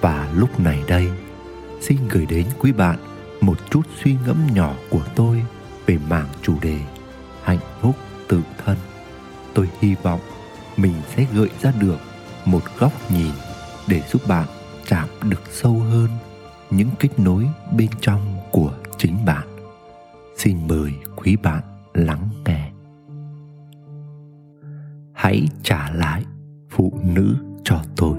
Và lúc này đây, xin gửi đến quý bạn một chút suy ngẫm nhỏ của tôi về mảng chủ đề hạnh phúc tự thân. Tôi hy vọng mình sẽ gợi ra được một góc nhìn để giúp bạn chạm được sâu hơn những kết nối bên trong của chính bạn. Xin mời quý bạn lắng nghe. Hãy trả lại phụ nữ cho tôi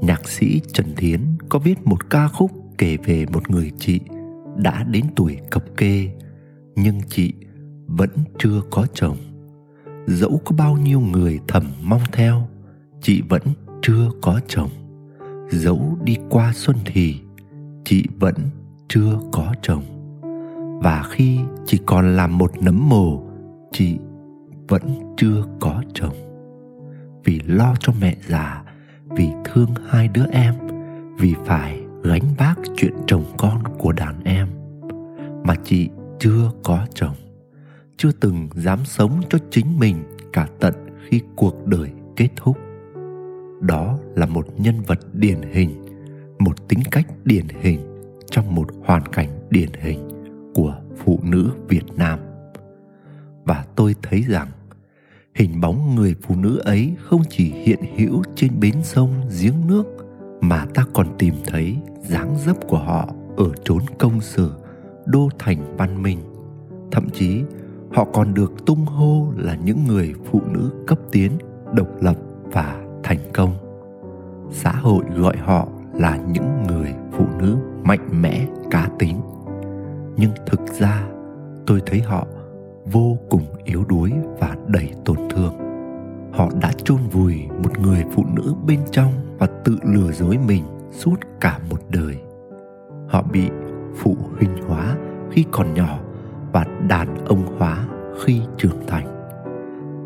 nhạc sĩ Trần Thiến có viết một ca khúc kể về một người chị đã đến tuổi cập kê, nhưng chị vẫn chưa có chồng. Dẫu có bao nhiêu người thầm mong theo, chị vẫn chưa có chồng. Dẫu đi qua xuân thì, chị vẫn chưa có chồng. Và khi chỉ còn là một nấm mồ, chị vẫn chưa có chồng. Vì lo cho mẹ già vì thương hai đứa em, vì phải gánh vác chuyện chồng con của đàn em. Mà chị chưa có chồng, chưa từng dám sống cho chính mình cả tận khi cuộc đời kết thúc. Đó là một nhân vật điển hình, một tính cách điển hình trong một hoàn cảnh điển hình của phụ nữ việt nam. Và tôi thấy rằng hình bóng người phụ nữ ấy không chỉ hiện hữu trên bến sông giếng nước mà ta còn tìm thấy dáng dấp của họ ở chốn công sở, đô thành văn minh. Thậm chí, họ còn được tung hô là những người phụ nữ cấp tiến, độc lập và thành công. Xã hội gọi họ là những người phụ nữ mạnh mẽ, cá tính. Nhưng thực ra, tôi thấy họ vô cùng yếu đuối và đầy tổn thương. Họ đã chôn vùi một người phụ nữ bên trong và tự lừa dối mình suốt cả một đời. Họ bị phụ huynh hóa khi còn nhỏ và đàn ông hóa khi trưởng thành.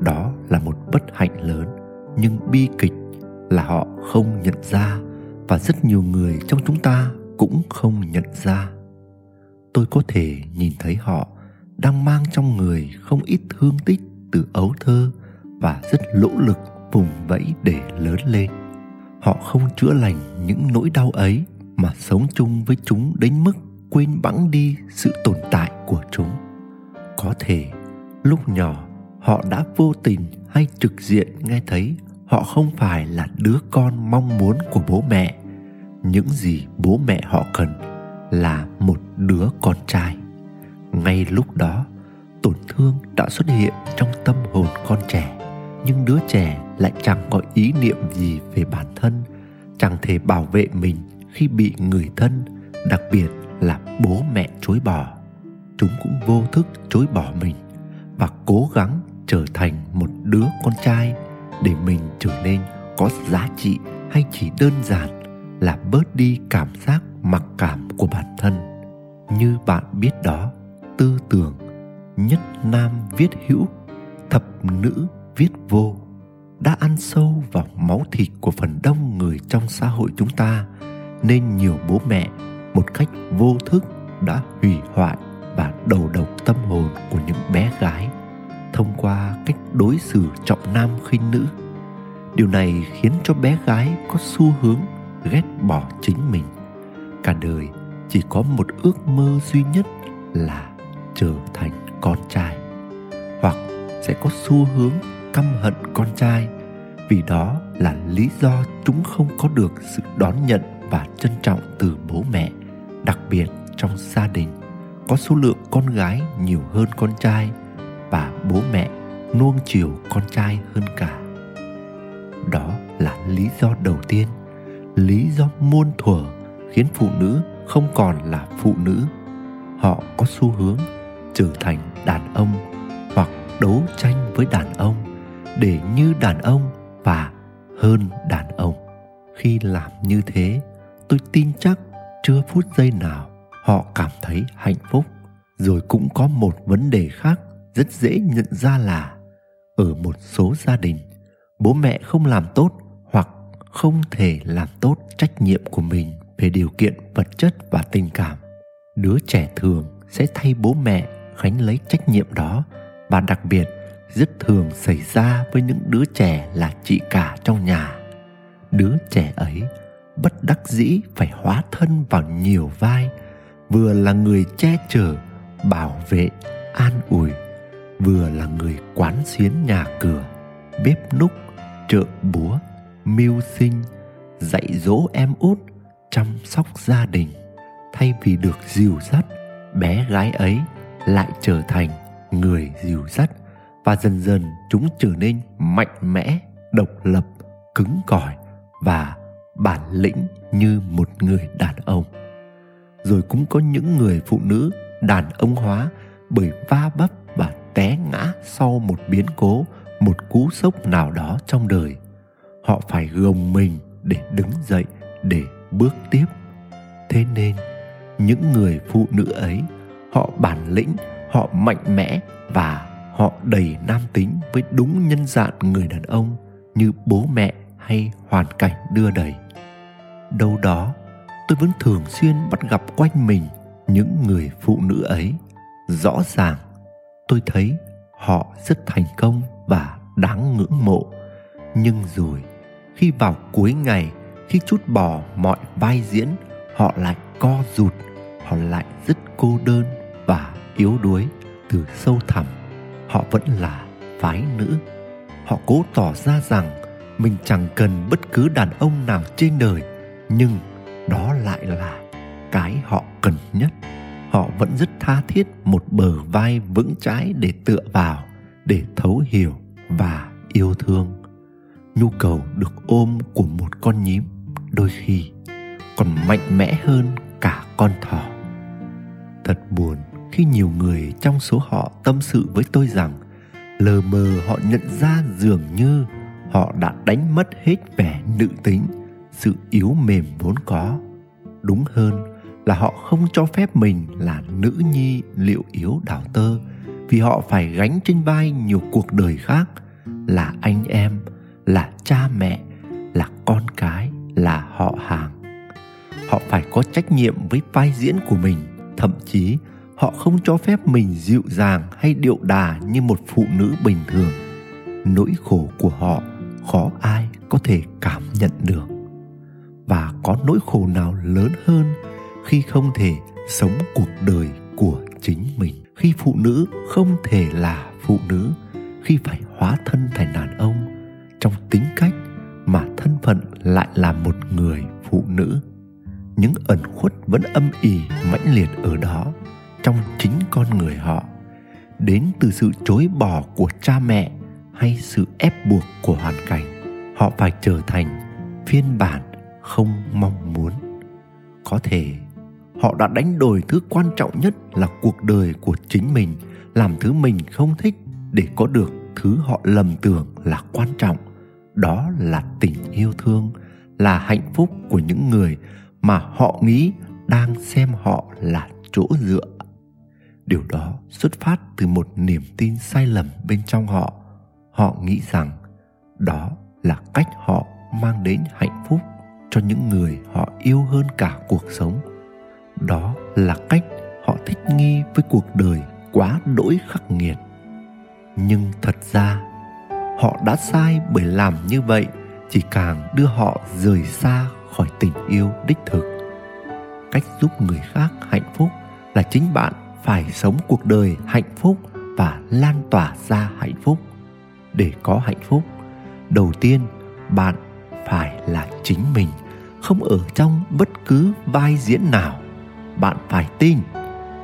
Đó là một bất hạnh lớn, nhưng bi kịch là họ không nhận ra và rất nhiều người trong chúng ta cũng không nhận ra. Tôi có thể nhìn thấy họ đang mang trong người không ít thương tích từ ấu thơ và rất lỗ lực vùng vẫy để lớn lên. Họ không chữa lành những nỗi đau ấy mà sống chung với chúng đến mức quên bẵng đi sự tồn tại của chúng. Có thể, lúc nhỏ, họ đã vô tình hay trực diện nghe thấy họ không phải là đứa con mong muốn của bố mẹ. Những gì bố mẹ họ cần là một đứa con trai ngay lúc đó, tổn thương đã xuất hiện trong tâm hồn con trẻ. Nhưng đứa trẻ lại chẳng có ý niệm gì về bản thân, chẳng thể bảo vệ mình khi bị người thân, đặc biệt là bố mẹ chối bỏ. Chúng cũng vô thức chối bỏ mình và cố gắng trở thành một đứa con trai để mình trở nên có giá trị hay chỉ đơn giản là bớt đi cảm giác mặc cảm của bản thân. Như bạn biết đó tư tưởng, nhất nam viết hữu, thập nữ viết vô, đã ăn sâu vào máu thịt của phần đông người trong xã hội chúng ta, nên nhiều bố mẹ một cách vô thức đã hủy hoại và đầu độc tâm hồn của những bé gái, thông qua cách đối xử trọng nam khinh nữ. Điều này khiến cho bé gái có xu hướng ghét bỏ chính mình. Cả đời chỉ có một ước mơ duy nhất là trở thành con trai, hoặc sẽ có xu hướng căm hận con trai. Vì đó là lý do chúng không có được sự đón nhận và trân trọng từ bố mẹ, đặc biệt trong gia đình, có số lượng con gái nhiều hơn con trai và bố mẹ nuông chiều con trai hơn cả. Đó là lý do đầu tiên. Lý do muôn thuở khiến phụ nữ không còn là phụ nữ. Họ có xu hướng trở thành đàn ông hoặc đấu tranh với đàn ông, để như đàn ông và hơn đàn ông. Khi làm như thế, tôi tin chắc chưa phút giây nào họ cảm thấy hạnh phúc. Rồi cũng có một vấn đề khác rất dễ nhận ra là, ở một số gia đình, bố mẹ không làm tốt hoặc không thể làm tốt trách nhiệm của mình về điều kiện vật chất và tình cảm. Đứa trẻ thường sẽ thay bố mẹ gánh lấy trách nhiệm đó và đặc biệt rất thường xảy ra với những đứa trẻ là chị cả trong nhà. Đứa trẻ ấy bất đắc dĩ phải hóa thân vào nhiều vai, vừa là người che chở, bảo vệ, an ủi, vừa là người quán xuyến nhà cửa, bếp núc trợ búa, mưu sinh, dạy dỗ em út, chăm sóc gia đình. Thay vì được dìu dắt, bé gái ấy lại trở thành người dìu dắt và dần dần chúng trở nên mạnh mẽ, độc lập, cứng cỏi và bản lĩnh như một người đàn ông. Rồi cũng có những người phụ nữ đàn ông hóa bởi va bấp và té ngã sau một biến cố, một cú sốc nào đó trong đời. Họ phải gồng mình để đứng dậy, để bước tiếp. Thế nên, những người phụ nữ ấy họ bản lĩnh, họ mạnh mẽ và họ đầy nam tính với đúng nhân dạng người đàn ông như bố mẹ hay hoàn cảnh đưa đẩy đâu đó, tôi vẫn thường xuyên bắt gặp quanh mình những người phụ nữ ấy. Rõ ràng, tôi thấy họ rất thành công và đáng ngưỡng mộ. Nhưng rồi, khi vào cuối ngày, khi chút bỏ mọi vai diễn, họ lại co rụt, họ lại rất cô đơn và yếu đuối từ sâu thẳm, họ vẫn là phái nữ. Họ cố tỏ ra rằng mình chẳng cần bất cứ đàn ông nào trên đời, nhưng đó lại là cái họ cần nhất. Họ vẫn rất tha thiết một bờ vai vững chãi để tựa vào, để thấu hiểu và yêu thương. Nhu cầu được ôm của một con nhím đôi khi còn mạnh mẽ hơn cả con thỏ. Thật buồn khi nhiều người trong số họ tâm sự với tôi rằng, lờ mờ họ nhận ra dường như họ đã đánh mất hết vẻ nữ tính, sự yếu mềm vốn có. Đúng hơn là họ không cho phép mình là nữ nhi liệu yếu đảo tơ, vì họ phải gánh trên vai nhiều cuộc đời khác, là anh em, là cha mẹ, là con cái, là họ hàng. Họ phải có trách nhiệm với vai diễn của mình, thậm chí họ không cho phép mình dịu dàng hay điệu đà như một phụ nữ bình thường. Nỗi khổ của họ, khó ai có thể cảm nhận được. Và có nỗi khổ nào lớn hơn khi không thể sống cuộc đời của chính mình? Khi phụ nữ không thể là phụ nữ, khi phải hóa thân thành đàn ông, trong tính cách mà thân phận lại là một người phụ nữ, những ẩn khuất vẫn âm ỉ mãnh liệt ở đó trong chính con người họ, đến từ sự chối bỏ của cha mẹ hay sự ép buộc của hoàn cảnh, họ phải trở thành phiên bản không mong muốn. Có thể, họ đã đánh đổi thứ quan trọng nhất là cuộc đời của chính mình, làm thứ mình không thích để có được thứ họ lầm tưởng là quan trọng. Đó là tình yêu thương, là hạnh phúc của những người mà họ nghĩ đang xem họ là chỗ dựa điều đó xuất phát từ một niềm tin sai lầm bên trong họ. Họ nghĩ rằng đó là cách họ mang đến hạnh phúc cho những người họ yêu hơn cả cuộc sống. Đó là cách họ thích nghi với cuộc đời quá đỗi khắc nghiệt. Nhưng thật ra, họ đã sai bởi làm như vậy chỉ càng đưa họ rời xa khỏi tình yêu đích thực. Cách giúp người khác hạnh phúc là chính bạn phải sống cuộc đời hạnh phúc và lan tỏa ra hạnh phúc. Để có hạnh phúc, đầu tiên bạn phải là chính mình, không ở trong bất cứ vai diễn nào. Bạn phải tin,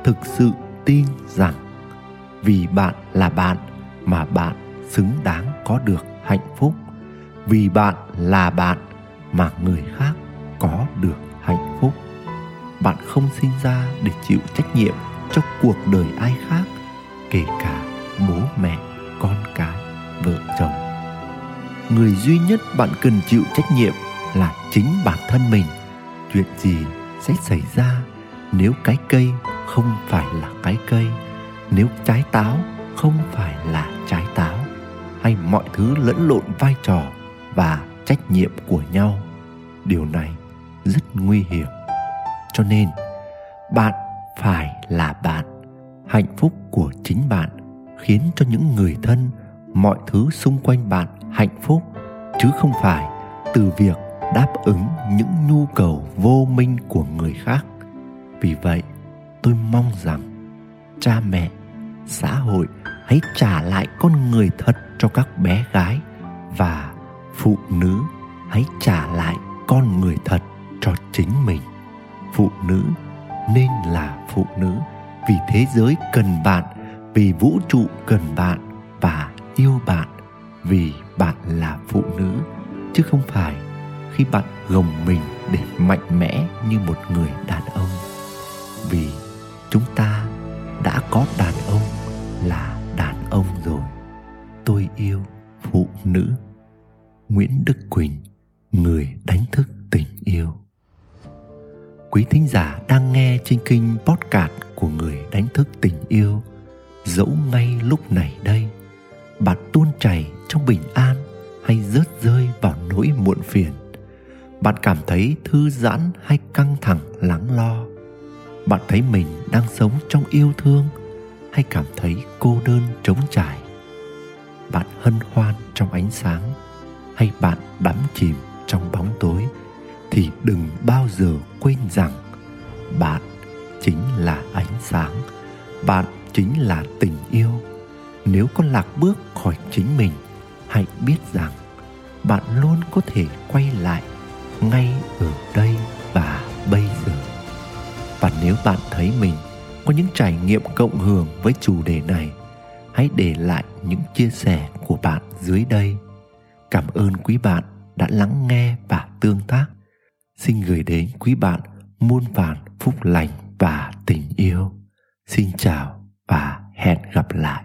thực sự tin rằng vì bạn là bạn mà bạn xứng đáng có được hạnh phúc. Vì bạn là bạn mà người khác có được hạnh phúc. Bạn không sinh ra để chịu trách nhiệm cho cuộc đời ai khác, kể cả bố mẹ, con cái, vợ chồng. Người duy nhất bạn cần chịu trách nhiệm là chính bản thân mình. Chuyện gì sẽ xảy ra nếu cái cây không phải là cái cây? Nếu trái táo không phải là trái táo? Hay mọi thứ lẫn lộn vai trò và trách nhiệm của nhau? Điều này rất nguy hiểm. Cho nên, bạn phải là bạn. Hạnh phúc của chính bạn khiến cho những người thân, mọi thứ xung quanh bạn hạnh phúc, chứ không phải từ việc đáp ứng những nhu cầu vô minh của người khác. Vì vậy, tôi mong rằng cha mẹ, xã hội hãy trả lại con người thật cho các bé gái và phụ nữ hãy trả lại con người thật cho chính mình. Phụ nữ nên là phụ nữ. Vì thế giới cần bạn, vì vũ trụ cần bạn và yêu bạn, vì bạn là phụ nữ. Chứ không phải khi bạn gồng mình để mạnh mẽ như một người đàn ông. Vì chúng ta đã có đàn ông là đàn ông rồi. Tôi yêu phụ nữ. Nguyễn đức quỳnh, người đánh quý thính giả đang nghe trên kênh podcast của người đánh thức tình yêu. Dẫu ngay lúc này đây, bạn tuôn chảy trong bình an hay rớt rơi vào nỗi muộn phiền? Bạn cảm thấy thư giãn hay căng thẳng, lắng lo? Bạn thấy mình đang sống trong yêu thương hay cảm thấy cô đơn trống trải? Bạn hân hoan trong ánh sáng hay bạn đắm chìm trong bóng thì đừng bao giờ quên rằng bạn chính là ánh sáng, bạn chính là tình yêu. Nếu có lạc bước khỏi chính mình, hãy biết rằng bạn luôn có thể quay lại ngay ở đây và bây giờ. Và nếu bạn thấy mình có những trải nghiệm cộng hưởng với chủ đề này, hãy để lại những chia sẻ của bạn dưới đây. Cảm ơn quý bạn đã lắng nghe và tương tác xin gửi đến quý bạn muôn vàn phúc lành và tình yêu. Xin chào và hẹn gặp lại.